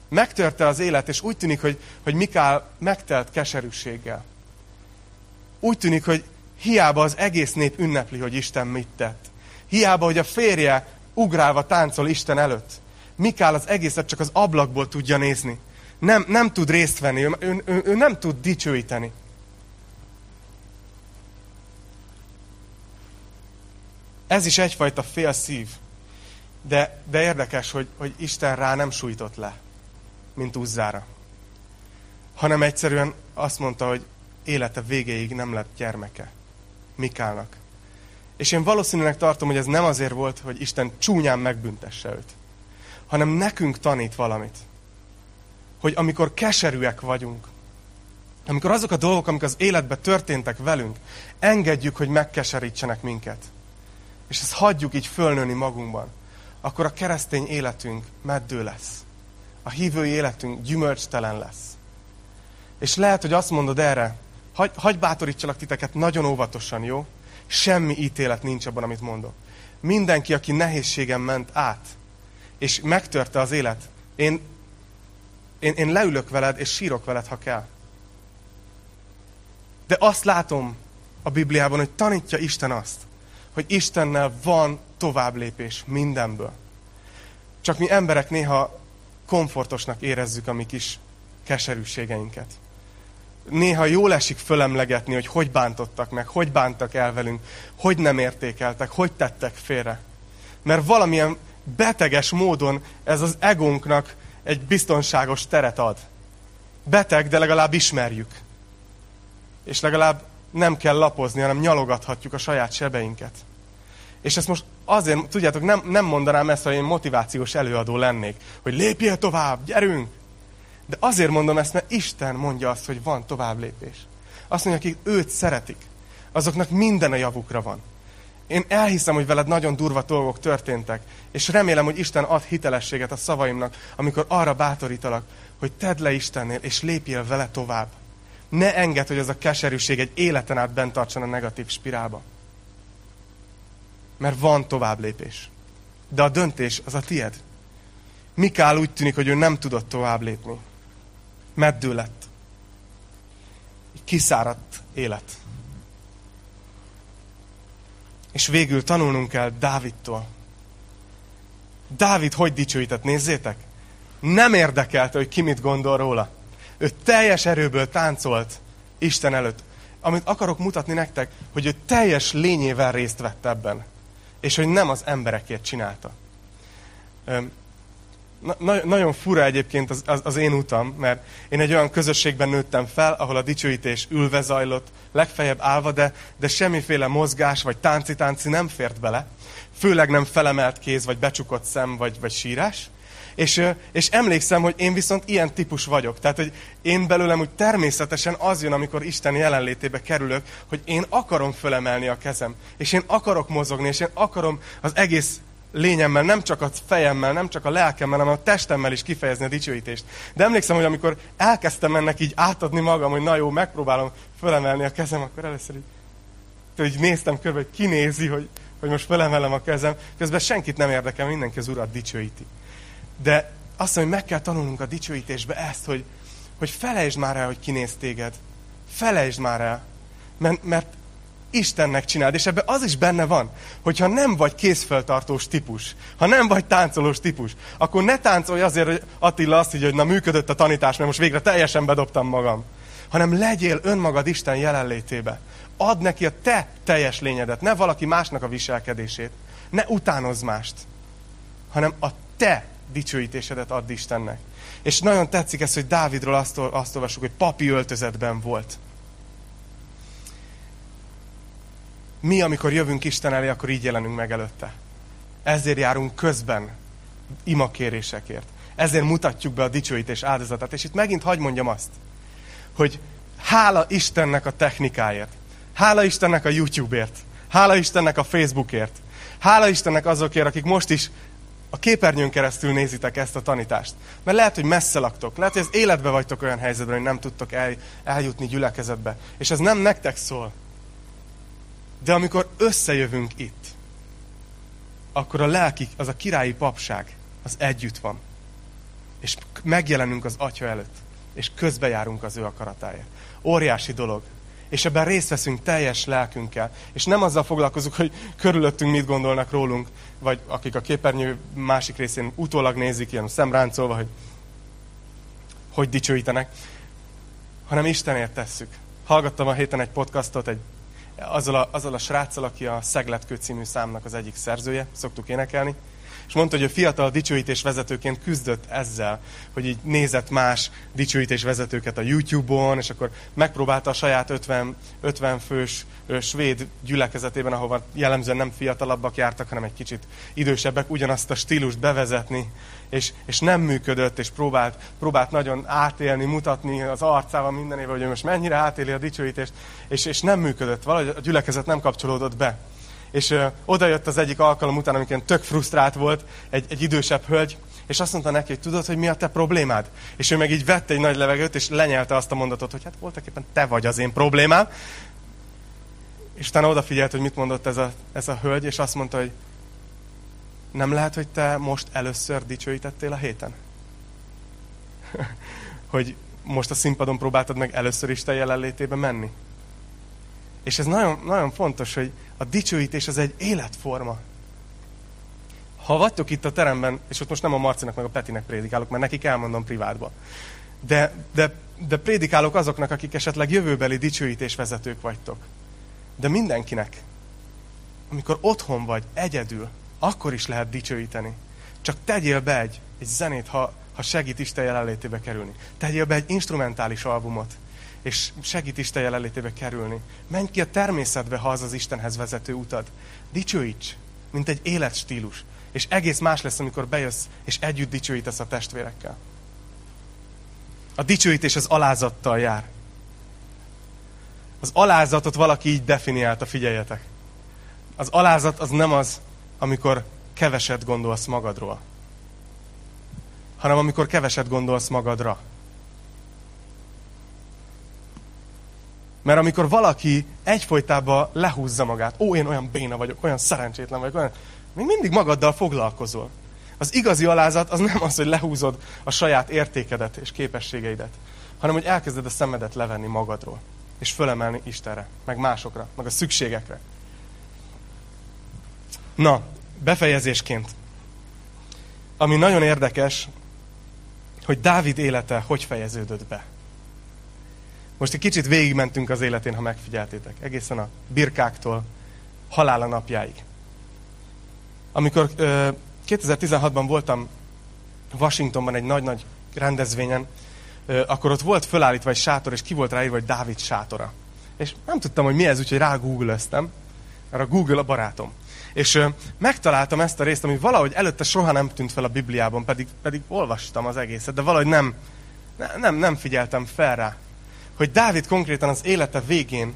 Megtörte az élet, és úgy tűnik, hogy, hogy Mikál megtelt keserűséggel. Úgy tűnik, hogy Hiába az egész nép ünnepli, hogy Isten mit tett. Hiába, hogy a férje ugrálva táncol Isten előtt. Mikál az egészet csak az ablakból tudja nézni. Nem, nem tud részt venni, ő, ő, ő, ő nem tud dicsőíteni. Ez is egyfajta fél szív. De, de érdekes, hogy, hogy Isten rá nem sújtott le, mint Uzzára. Hanem egyszerűen azt mondta, hogy élete végéig nem lett gyermeke. Mikálnak. És én valószínűleg tartom, hogy ez nem azért volt, hogy Isten csúnyán megbüntesse őt, hanem nekünk tanít valamit. hogy amikor keserűek vagyunk, amikor azok a dolgok, amik az életben történtek velünk, engedjük, hogy megkeserítsenek minket, és ezt hagyjuk így fölnőni magunkban, akkor a keresztény életünk meddő lesz. A hívői életünk gyümölcstelen lesz. És lehet, hogy azt mondod erre, hagy, hagy bátorítsalak titeket nagyon óvatosan, jó? Semmi ítélet nincs abban, amit mondok. Mindenki, aki nehézségem ment át, és megtörte az élet, én, én, én leülök veled, és sírok veled, ha kell. De azt látom a Bibliában, hogy tanítja Isten azt, hogy Istennel van tovább lépés mindenből. Csak mi emberek néha komfortosnak érezzük a mi kis keserűségeinket. Néha jól esik fölemlegetni, hogy hogy bántottak meg, hogy bántak el velünk, hogy nem értékeltek, hogy tettek félre. Mert valamilyen beteges módon ez az egónknak egy biztonságos teret ad. Beteg, de legalább ismerjük. És legalább nem kell lapozni, hanem nyalogathatjuk a saját sebeinket. És ezt most azért, tudjátok, nem, nem mondanám ezt, hogy én motivációs előadó lennék, hogy lépjél tovább, gyerünk! De azért mondom ezt, mert Isten mondja azt, hogy van tovább lépés. Azt mondja, akik őt szeretik, azoknak minden a javukra van. Én elhiszem, hogy veled nagyon durva dolgok történtek, és remélem, hogy Isten ad hitelességet a szavaimnak, amikor arra bátorítalak, hogy tedd le Istennél, és lépjél vele tovább. Ne engedd, hogy ez a keserűség egy életen át bent tartson a negatív spirálba. Mert van tovább lépés. De a döntés az a tied. Mikál úgy tűnik, hogy ő nem tudott tovább lépni. Meddő lett. Egy kiszáradt élet. És végül tanulnunk kell Dávidtól. Dávid hogy dicsőített, nézzétek! Nem érdekelte, hogy ki mit gondol róla. Ő teljes erőből táncolt Isten előtt. Amit akarok mutatni nektek, hogy ő teljes lényével részt vett ebben. És hogy nem az emberekért csinálta. Na, nagyon fura egyébként az, az, az én utam, mert én egy olyan közösségben nőttem fel, ahol a dicsőítés ülve zajlott, legfeljebb állva, de, de semmiféle mozgás vagy tánci-tánci nem fért bele. Főleg nem felemelt kéz, vagy becsukott szem, vagy, vagy sírás. És, és emlékszem, hogy én viszont ilyen típus vagyok. Tehát, hogy én belőlem úgy természetesen az jön, amikor Isten jelenlétébe kerülök, hogy én akarom fölemelni a kezem. És én akarok mozogni, és én akarom az egész lényemmel, nem csak a fejemmel, nem csak a lelkemmel, hanem a testemmel is kifejezni a dicsőítést. De emlékszem, hogy amikor elkezdtem ennek így átadni magam, hogy na jó, megpróbálom fölemelni a kezem, akkor először így, így néztem körbe, hogy kinézi, hogy, hogy most fölemelem a kezem. Közben senkit nem érdekel, mindenki az urat dicsőíti. De azt mondja, hogy meg kell tanulnunk a dicsőítésbe ezt, hogy, hogy felejtsd már el, hogy kinéz téged. Felejtsd már el. Mert, mert Istennek csináld, és ebben az is benne van, hogyha nem vagy készfeltartós típus, ha nem vagy táncolós típus, akkor ne táncolj azért, hogy Attila azt így, hogy na működött a tanítás, mert most végre teljesen bedobtam magam, hanem legyél önmagad Isten jelenlétébe. Add neki a te teljes lényedet, ne valaki másnak a viselkedését. Ne utánozz mást, hanem a te dicsőítésedet add Istennek. És nagyon tetszik ez, hogy Dávidról azt, azt olvasjuk, hogy papi öltözetben volt. Mi, amikor jövünk Isten elé, akkor így jelenünk meg előtte. Ezért járunk közben imakérésekért. Ezért mutatjuk be a dicsőítés áldozatát. És itt megint hagy mondjam azt, hogy hála Istennek a technikáért. Hála Istennek a YouTube-ért. Hála Istennek a Facebookért. Hála Istennek azokért, akik most is a képernyőn keresztül nézitek ezt a tanítást. Mert lehet, hogy messze laktok. Lehet, hogy az életbe vagytok olyan helyzetben, hogy nem tudtok el, eljutni gyülekezetbe. És ez nem nektek szól. De amikor összejövünk itt, akkor a lelki, az a királyi papság, az együtt van. És megjelenünk az atya előtt, és közbejárunk az ő akaratáért. Óriási dolog. És ebben részt veszünk teljes lelkünkkel. És nem azzal foglalkozunk, hogy körülöttünk mit gondolnak rólunk, vagy akik a képernyő másik részén utólag nézik, ilyen szemráncolva, hogy hogy dicsőítenek, hanem Istenért tesszük. Hallgattam a héten egy podcastot, egy azzal a, azzal a sráccal, aki a Szegletkő című számnak az egyik szerzője, szoktuk énekelni. És mondta, hogy a fiatal dicsőítés vezetőként küzdött ezzel, hogy így nézett más dicsőítés vezetőket a YouTube-on, és akkor megpróbálta a saját 50, 50 fős svéd gyülekezetében, ahova jellemzően nem fiatalabbak jártak, hanem egy kicsit idősebbek, ugyanazt a stílust bevezetni, és, és nem működött, és próbált, próbált nagyon átélni, mutatni az arcával mindenével, hogy ő most mennyire átéli a dicsőítést, és, és nem működött, valahogy a gyülekezet nem kapcsolódott be. És ö, oda jött az egyik alkalom után, amikor tök frusztrált volt, egy, egy idősebb hölgy, és azt mondta neki, hogy tudod, hogy mi a te problémád? És ő meg így vette egy nagy levegőt, és lenyelte azt a mondatot, hogy hát voltak éppen te vagy az én problémám. És utána odafigyelt, hogy mit mondott ez a, ez a hölgy, és azt mondta, hogy nem lehet, hogy te most először dicsőítettél a héten? hogy most a színpadon próbáltad meg először is te jelenlétébe menni? És ez nagyon, nagyon fontos, hogy a dicsőítés az egy életforma. Ha vagytok itt a teremben, és ott most nem a Marcinak meg a Petinek prédikálok, mert nekik elmondom privátban, de, de, de prédikálok azoknak, akik esetleg jövőbeli dicsőítésvezetők vagytok. De mindenkinek, amikor otthon vagy, egyedül, akkor is lehet dicsőíteni. Csak tegyél be egy, egy zenét, ha, ha segít Isten jelenlétébe kerülni. Tegyél be egy instrumentális albumot, és segít Isten jelenlétébe kerülni. Menj ki a természetbe, ha az az Istenhez vezető utad. Dicsőíts, mint egy életstílus. És egész más lesz, amikor bejössz, és együtt dicsőítesz a testvérekkel. A dicsőítés az alázattal jár. Az alázatot valaki így definiálta, figyeljetek. Az alázat az nem az, amikor keveset gondolsz magadról, hanem amikor keveset gondolsz magadra. Mert amikor valaki egyfolytában lehúzza magát, ó, én olyan béna vagyok, olyan szerencsétlen vagyok, olyan... még mindig magaddal foglalkozol. Az igazi alázat az nem az, hogy lehúzod a saját értékedet és képességeidet, hanem hogy elkezded a szemedet levenni magadról, és fölemelni Istenre, meg másokra, meg a szükségekre. Na, befejezésként. Ami nagyon érdekes, hogy Dávid élete hogy fejeződött be. Most egy kicsit végigmentünk az életén, ha megfigyeltétek. Egészen a birkáktól halála napjáig. Amikor 2016-ban voltam Washingtonban egy nagy-nagy rendezvényen, akkor ott volt fölállítva egy sátor, és ki volt ráírva, hogy Dávid sátora. És nem tudtam, hogy mi ez, úgyhogy rá googleztem, mert a Google a barátom. És ö, megtaláltam ezt a részt, ami valahogy előtte soha nem tűnt fel a Bibliában, pedig, pedig olvastam az egészet, de valahogy nem, nem, nem figyeltem fel rá. Hogy Dávid konkrétan az élete végén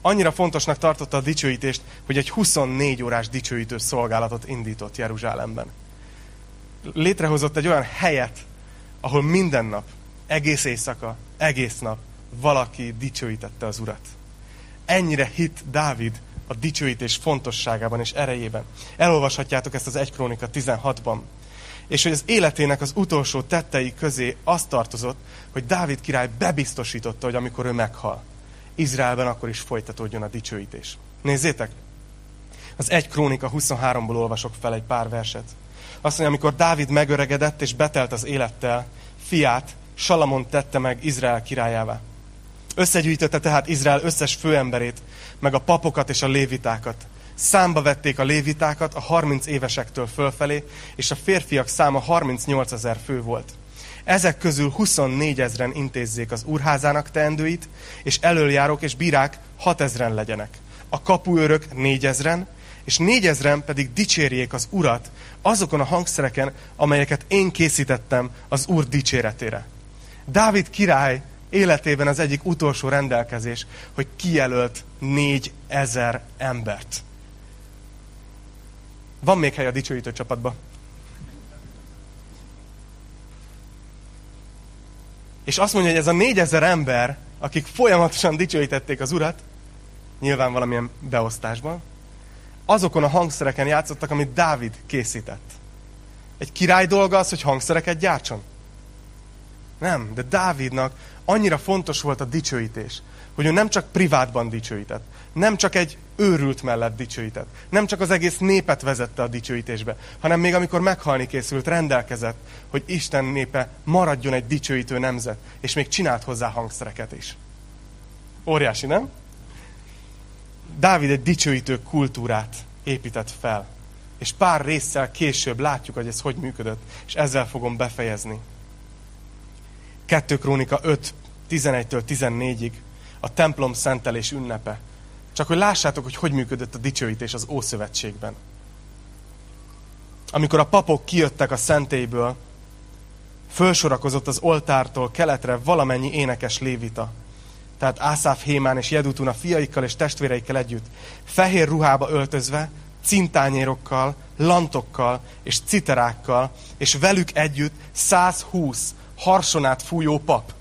annyira fontosnak tartotta a dicsőítést, hogy egy 24 órás dicsőítő szolgálatot indított Jeruzsálemben. Létrehozott egy olyan helyet, ahol minden nap, egész éjszaka, egész nap valaki dicsőítette az Urat. Ennyire hit Dávid a dicsőítés fontosságában és erejében. Elolvashatjátok ezt az 1 Krónika 16-ban. És hogy az életének az utolsó tettei közé azt tartozott, hogy Dávid király bebiztosította, hogy amikor ő meghal, Izraelben akkor is folytatódjon a dicsőítés. Nézzétek! Az 1 Krónika 23-ból olvasok fel egy pár verset. Azt mondja, amikor Dávid megöregedett és betelt az élettel, fiát, Salamon tette meg Izrael királyává. Összegyűjtötte tehát Izrael összes főemberét, meg a papokat és a lévitákat. Számba vették a lévitákat a 30 évesektől fölfelé, és a férfiak száma 38 ezer fő volt. Ezek közül 24 ezren intézzék az úrházának teendőit, és elöljárók és bírák 6 ezren legyenek. A kapuőrök 4 ezren, és 4 ezren pedig dicsérjék az urat azokon a hangszereken, amelyeket én készítettem az úr dicséretére. Dávid király életében az egyik utolsó rendelkezés, hogy kijelölt négy ezer embert. Van még hely a dicsőítő csapatba. És azt mondja, hogy ez a négyezer ember, akik folyamatosan dicsőítették az Urat, nyilván valamilyen beosztásban, azokon a hangszereken játszottak, amit Dávid készített. Egy király dolga az, hogy hangszereket gyártson. Nem, de Dávidnak annyira fontos volt a dicsőítés, hogy ő nem csak privátban dicsőített, nem csak egy őrült mellett dicsőített, nem csak az egész népet vezette a dicsőítésbe, hanem még amikor meghalni készült, rendelkezett, hogy Isten népe maradjon egy dicsőítő nemzet, és még csinált hozzá hangszereket is. Óriási, nem? Dávid egy dicsőítő kultúrát épített fel. És pár résszel később látjuk, hogy ez hogy működött, és ezzel fogom befejezni. 2 Krónika 5, 11-től 14-ig a templom szentelés ünnepe. Csak hogy lássátok, hogy hogy működött a dicsőítés az Ószövetségben. Amikor a papok kijöttek a szentélyből, fölsorakozott az oltártól keletre valamennyi énekes lévita. Tehát Ászáf Hémán és Jedutun a fiaikkal és testvéreikkel együtt, fehér ruhába öltözve, cintányérokkal, lantokkal és citerákkal, és velük együtt 120 harsonát fújó pap.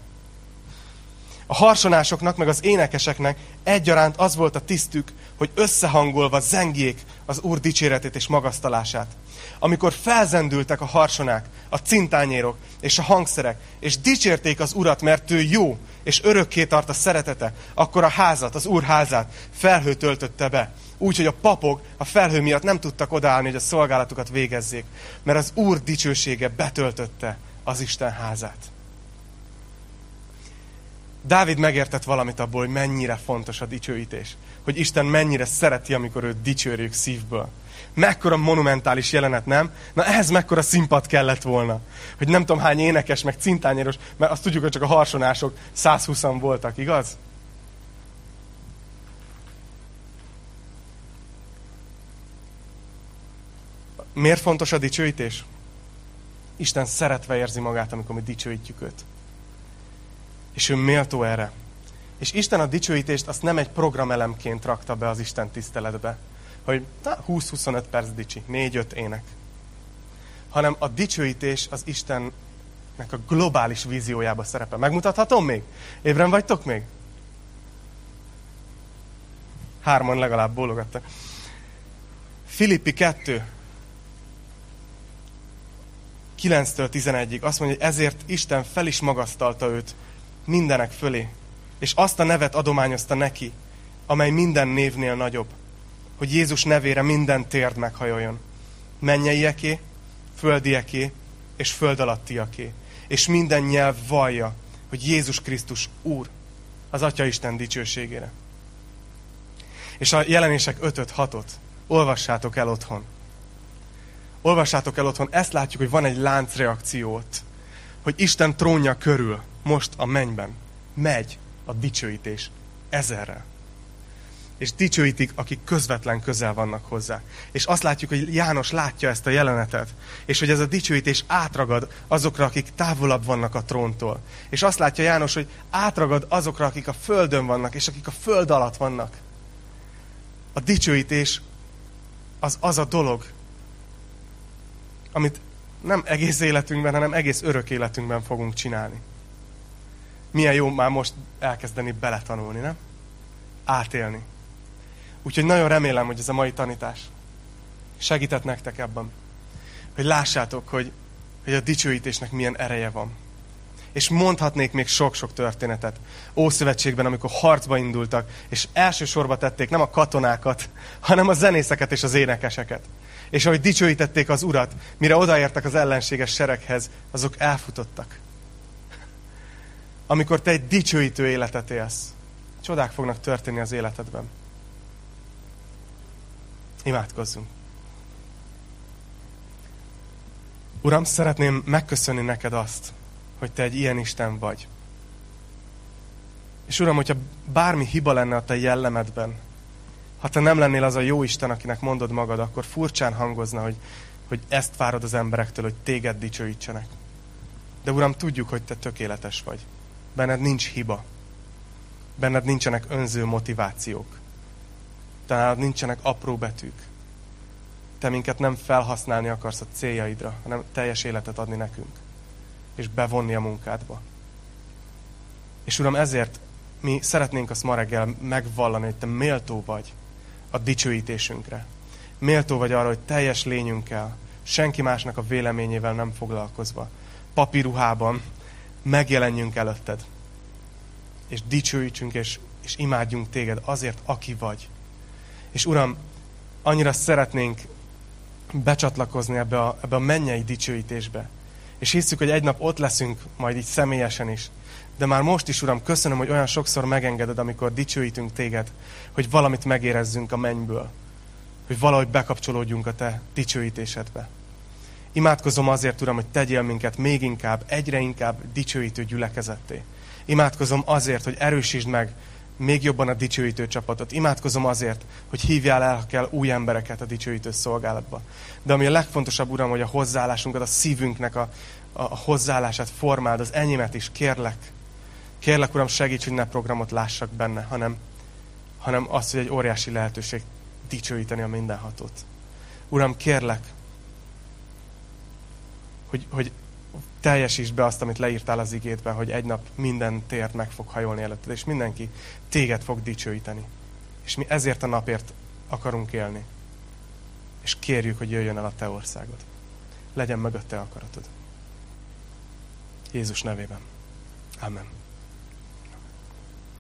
A harsonásoknak, meg az énekeseknek egyaránt az volt a tisztük, hogy összehangolva zengjék az Úr dicséretét és magasztalását. Amikor felzendültek a harsonák, a cintányérok és a hangszerek, és dicsérték az Urat, mert ő jó, és örökké tart a szeretete, akkor a házat, az Úr házát felhő töltötte be. Úgy, hogy a papok a felhő miatt nem tudtak odaállni, hogy a szolgálatukat végezzék, mert az Úr dicsősége betöltötte az Isten házát. Dávid megértett valamit abból, hogy mennyire fontos a dicsőítés. Hogy Isten mennyire szereti, amikor őt dicsőrjük szívből. Mekkora monumentális jelenet, nem? Na ehhez mekkora színpad kellett volna. Hogy nem tudom hány énekes, meg cintányéros, mert azt tudjuk, hogy csak a harsonások 120 voltak, igaz? Miért fontos a dicsőítés? Isten szeretve érzi magát, amikor mi dicsőítjük őt. És ő méltó erre. És Isten a dicsőítést azt nem egy programelemként rakta be az Isten tiszteletbe, hogy 20-25 perc dicsi, 4-5 ének. Hanem a dicsőítés az Istennek a globális víziójába szerepel. Megmutathatom még? Ébren vagytok még? Hárman legalább bólogattak. Filippi 2, 9-től 11-ig azt mondja, hogy ezért Isten fel is magasztalta őt mindenek fölé, és azt a nevet adományozta neki, amely minden névnél nagyobb, hogy Jézus nevére minden térd meghajoljon. Mennyeieké, földieké és föld alattiaké. És minden nyelv vallja, hogy Jézus Krisztus Úr, az Atya Isten dicsőségére. És a jelenések 5-6-ot olvassátok el otthon. Olvassátok el otthon, ezt látjuk, hogy van egy láncreakciót, hogy Isten trónja körül, most a mennyben, megy a dicsőítés ezerrel. És dicsőítik, akik közvetlen közel vannak hozzá. És azt látjuk, hogy János látja ezt a jelenetet, és hogy ez a dicsőítés átragad azokra, akik távolabb vannak a tróntól. És azt látja János, hogy átragad azokra, akik a földön vannak, és akik a föld alatt vannak. A dicsőítés az az a dolog, amit nem egész életünkben, hanem egész örök életünkben fogunk csinálni. Milyen jó már most elkezdeni beletanulni, nem? Átélni. Úgyhogy nagyon remélem, hogy ez a mai tanítás segített nektek ebben. Hogy lássátok, hogy, hogy a dicsőítésnek milyen ereje van. És mondhatnék még sok-sok történetet. Ószövetségben, amikor harcba indultak, és elsősorba tették nem a katonákat, hanem a zenészeket és az énekeseket. És ahogy dicsőítették az urat, mire odaértek az ellenséges sereghez, azok elfutottak. Amikor te egy dicsőítő életet élsz, csodák fognak történni az életedben. Imádkozzunk. Uram, szeretném megköszönni neked azt, hogy te egy ilyen Isten vagy. És Uram, hogyha bármi hiba lenne a te jellemedben, ha te nem lennél az a jó Isten, akinek mondod magad, akkor furcsán hangozna, hogy, hogy ezt várod az emberektől, hogy téged dicsőítsenek. De Uram, tudjuk, hogy te tökéletes vagy. Benned nincs hiba. Benned nincsenek önző motivációk. Tehát nincsenek apró betűk. Te minket nem felhasználni akarsz a céljaidra, hanem teljes életet adni nekünk. És bevonni a munkádba. És Uram, ezért mi szeretnénk azt ma reggel megvallani, hogy Te méltó vagy a dicsőítésünkre. Méltó vagy arra, hogy teljes lényünkkel, senki másnak a véleményével nem foglalkozva, papíruhában megjelenjünk előtted. És dicsőítsünk, és, és imádjunk téged azért, aki vagy. És Uram, annyira szeretnénk becsatlakozni ebbe a, ebbe a mennyei dicsőítésbe. És hiszük, hogy egy nap ott leszünk, majd így személyesen is. De már most is, Uram, köszönöm, hogy olyan sokszor megengeded, amikor dicsőítünk téged, hogy valamit megérezzünk a mennyből. hogy valahogy bekapcsolódjunk a Te dicsőítésedbe. Imádkozom azért, Uram, hogy tegyél minket még inkább, egyre inkább dicsőítő gyülekezetté. Imádkozom azért, hogy erősítsd meg még jobban a dicsőítő csapatot. Imádkozom azért, hogy hívjál el, kell, új embereket a dicsőítő szolgálatba. De ami a legfontosabb, Uram, hogy a hozzáállásunkat, a szívünknek a, a hozzáállását formáld, az enyémet is, kérlek. Kérlek, Uram, segíts, hogy ne programot lássak benne, hanem, hanem azt, hogy egy óriási lehetőség dicsőíteni a mindenhatót. Uram, kérlek, hogy, hogy teljesítsd be azt, amit leírtál az igédben, hogy egy nap minden tért meg fog hajolni előtted, és mindenki téged fog dicsőíteni. És mi ezért a napért akarunk élni. És kérjük, hogy jöjjön el a te országod. Legyen meg a te akaratod. Jézus nevében. Amen.